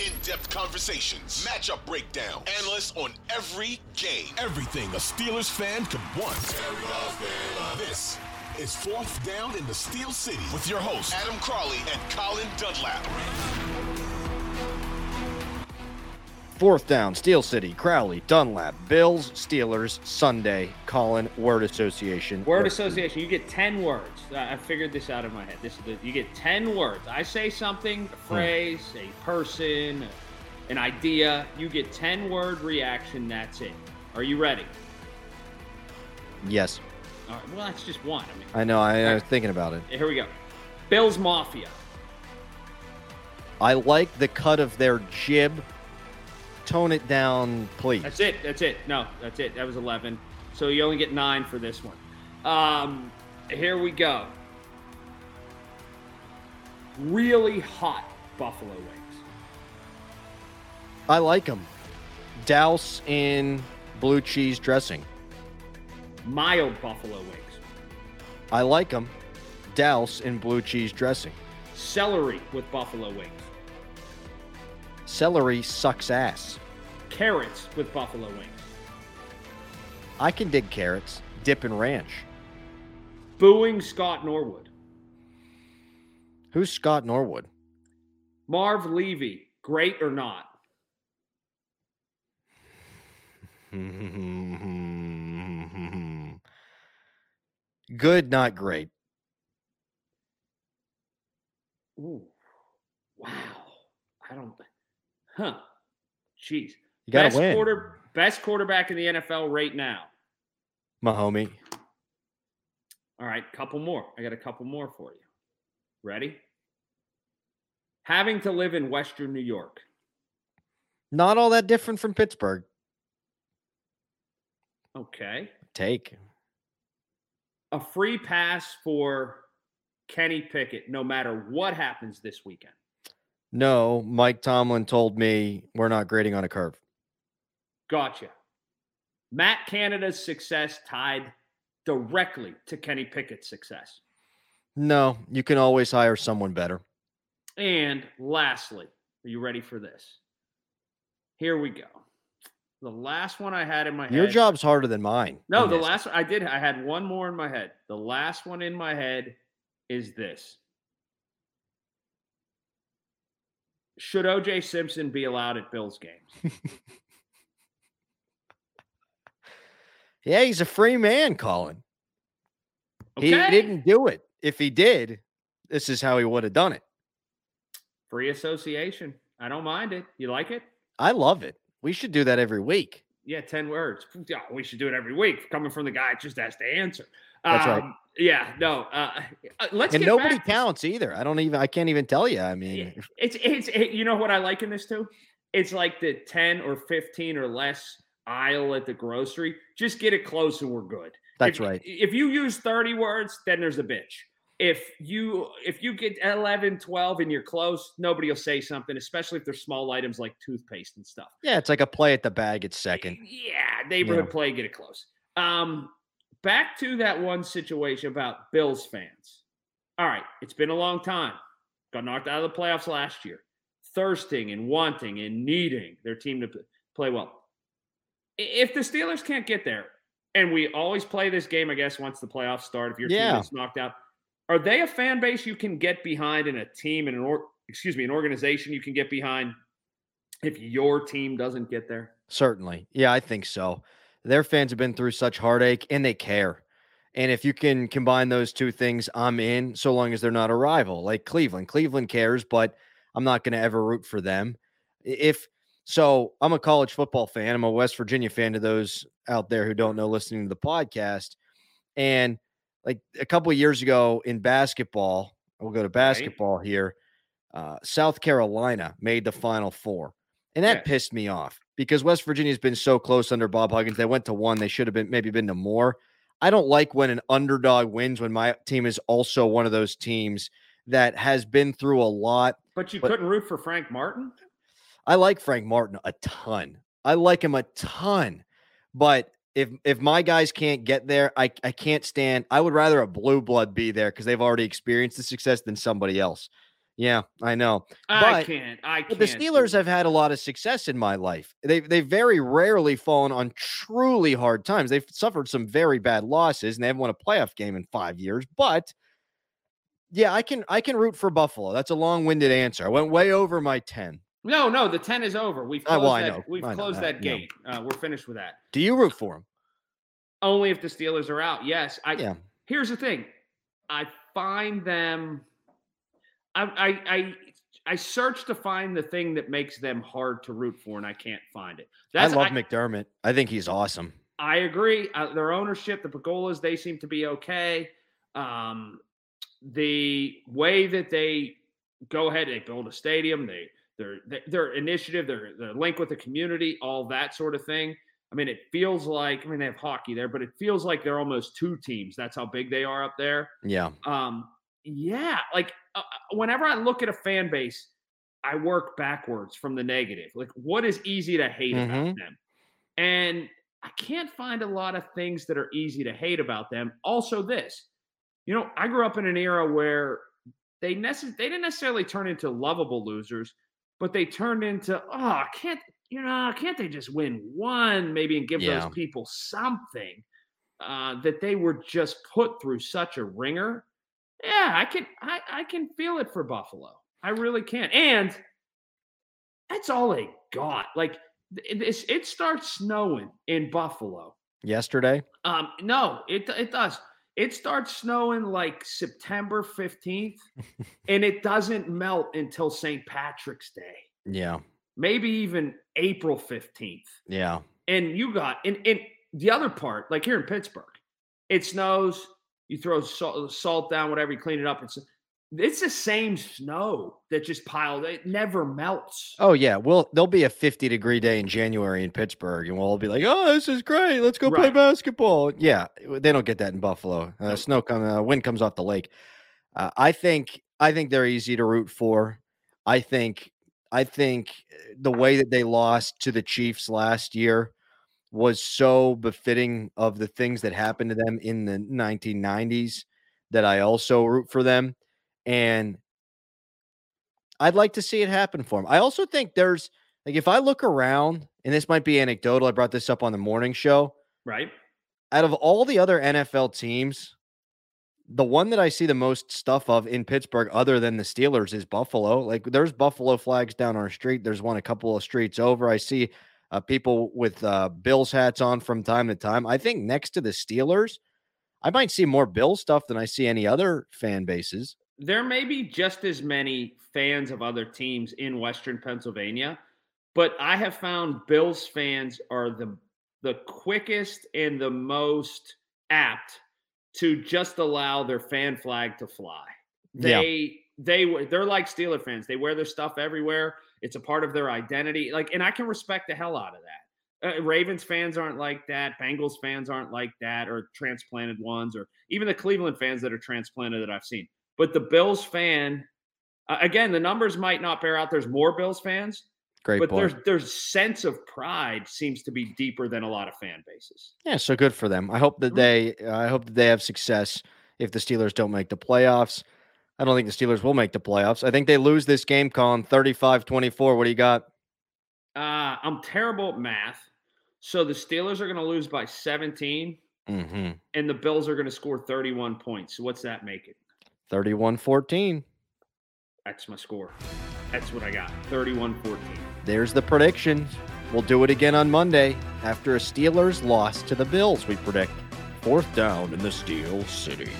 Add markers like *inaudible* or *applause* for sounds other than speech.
In-depth conversations, matchup breakdown, analysts on every game. Everything a Steelers fan could want. This is Fourth Down in the Steel City with your hosts, Adam Crowley and Colin Dunlap. Fourth down, Steel City, Crowley, Dunlap, Bills, Steelers, Sunday, Colin, Word Association. Word association. You get ten words. I figured this out in my head. This is the, you get ten words. I say something, a hmm. phrase, a person, an idea. You get ten word reaction. That's it. Are you ready? Yes, All right. Well, that's just one. I mean, I know. I, I was thinking about it. here we go. Bills Mafia. I like the cut of their jib. Tone it down, please. That's it. That's it. No, that's it. That was 11. So you only get nine for this one. Um, here we go. Really hot buffalo wings. I like them. Douse in blue cheese dressing. Mild buffalo wings. I like them. Douse in blue cheese dressing. Celery with buffalo wings. Celery sucks ass. Carrots with buffalo wings. I can dig carrots. Dip in ranch. Booing Scott Norwood. Who's Scott Norwood? Marv Levy. Great or not? *laughs* Good, not great. Ooh. Wow. I don't. Huh. Jeez. You gotta best win. Quarter, best quarterback in the NFL right now. Mahomie. All right, couple more. I got a couple more for you. Ready? Having to live in Western New York. Not all that different from Pittsburgh. Okay. Take. A free pass for Kenny Pickett, no matter what happens this weekend. No, Mike Tomlin told me we're not grading on a curve. Gotcha. Matt Canada's success tied directly to Kenny Pickett's success. No, you can always hire someone better. And lastly, are you ready for this? Here we go. The last one I had in my head. Your job's harder than mine. No, the last one I did. I had one more in my head. The last one in my head is this: Should OJ Simpson be allowed at Bills games? *laughs* Yeah, he's a free man, Colin. He didn't do it. If he did, this is how he would have done it. Free association. I don't mind it. You like it? I love it. We should do that every week. Yeah, ten words. Yeah, we should do it every week. Coming from the guy just has to answer. That's right. Um, Yeah, no. Uh, uh, let's and nobody back- counts either. I don't even I can't even tell you. I mean, It's it's it, you know what I like in this too? It's like the 10 or 15 or less aisle at the grocery. Just get it close and we're good. that's If- right. If you use 30 words, then there's a bitch. If you if you get 11, 12 and you're close, nobody will say something, especially if they're small items like toothpaste and stuff. Yeah, it's like a play at the bag at second. Yeah, neighborhood play, get it close. Um, back to that one situation about Bills fans. All right, it's been a long time. Got knocked out of the playoffs last year. Thirsting and wanting and needing their team to play well. If the Steelers can't get there, and we always play this game, I guess, once the playoffs start, if your Yeah. team is knocked out, are they a fan base you can get behind in a team and an or excuse me, an organization you can get behind if your team doesn't get there? Certainly. Yeah, I think so. Their fans have been through such heartache and they care. And if you can combine those two things, I'm in so long as they're not a rival like Cleveland. Cleveland cares, but I'm not going to ever root for them. If so, I'm a college football fan. I'm a West Virginia fan to those out there who don't know listening to the podcast. And like a couple of years ago in basketball, we'll go to basketball here. Uh, South Carolina made the final four. And that pissed me off because West Virginia's been so close under Bob Huggins. They went to one. They should have been maybe been to more. I don't like when an underdog wins when my team is also one of those teams that has been through a lot. But you But- couldn't root for Frank Martin? I like Frank Martin a ton. I like him a ton. But if if my guys can't get there, I, I can't stand. I would rather a blue blood be there because they've already experienced the success than somebody else. Yeah, I know. I But- can't. I can't. But the Steelers have had a lot of success in my life. They've they've very rarely fallen on truly hard times. They've suffered some very bad losses and they haven't won a playoff game in five years. But yeah, I can I can root for Buffalo. That's a long-winded answer. I went way over my 10. No, no, the 10 is over. We've closed well, that. We've I closed that, that. Uh, we're finished with that. Do you root for them? Only if the Steelers are out. Yes. I Yeah. here's the thing. I find them I I I I search to find the thing that makes them hard to root for, and I can't find it. I love McDermott. I think he's awesome. I agree. Uh, their ownership, the Pegulas, they seem to be okay. Um, the way that they go ahead, they build a stadium, they their their, their initiative, their their link with the community, all that sort of thing. I mean, it feels like I mean they have hockey there, but it feels like they're almost two teams. That's how big they are up there. Yeah. Um, yeah, like uh, whenever I look at a fan base, I work backwards from the negative. Like, what is easy to hate about Mhm. them? And I can't find a lot of things that are easy to hate about them. Also, this, you know, I grew up in an era where they necess- they didn't necessarily turn into lovable losers, but they turned into oh, can't you know, can't they just win one maybe and give Yeah. those people something? Uh, that they were just put through such a wringer. Yeah, I can I, I can feel it for Buffalo. I really can. And that's all they got. Like it, it starts snowing in Buffalo. Yesterday. Um, no, it it does. It starts snowing like September 15th, *laughs* and it doesn't melt until St. Patrick's Day, Yeah. maybe even April 15th. Yeah. And you got and, and the other part, like here in Pittsburgh, it snows, you throw salt, salt down, whatever, you clean it up. It's it's the same snow that just piled. It never melts. Oh yeah. Well, there'll be a 50 degree day in January in Pittsburgh, and we'll all be like, "Oh, this is great. Let's go play basketball." Yeah, they don't get that in Buffalo. Uh, snow come, uh, wind comes off the lake. Uh, I think I think they're easy to root for. I think I think uh, the way that they lost to the Chiefs last year was so befitting of the things that happened to them in the 1990s that I also root for them. And I'd like to see it happen for them. I also think there's like if I look around, and this might be anecdotal, I brought this up on the morning show. Right? Out of all the other NFL teams, the one that I see the most stuff of in Pittsburgh, other than the Steelers, is Buffalo. Like there's Buffalo flags down our street. There's one a couple of streets over. I see uh, people with uh, Bills hats on from time to time. I think next to the Steelers, I might see more Bill stuff than I see any other fan bases. there may be just as many fans of other teams in Western Pennsylvania, but I have found Bills fans are the the quickest and the most apt to just allow their fan flag to fly. Yeah. They they w- they're like Steeler fans. They wear their stuff everywhere. It's a part of their identity. Like, and I can respect the hell out of that. Uh, Ravens fans aren't like that. Bengals fans aren't like that, or transplanted ones, or even the Cleveland fans that are transplanted that I've seen. But the Bills fan, uh, again, the numbers might not bear out. There's more Bills fans, Great but point. there's there's sense of pride seems to be deeper than a lot of fan bases. Yeah, so good for them. I hope that Mhm. they I hope that they have success if the Steelers don't make the playoffs. I don't think the Steelers will make the playoffs. I think they lose this game, Colin, 35-24. What do you got? Uh, I'm terrible at math, so the Steelers are going to lose by 17, Mm-hmm. and the Bills are going to score 31 points. So what's that make it? 31-14. That's my score. That's what I got. 31 14. There's the predictions. We'll do it again on Monday after a Steelers loss to the Bills, we predict. Fourth down in the Steel City.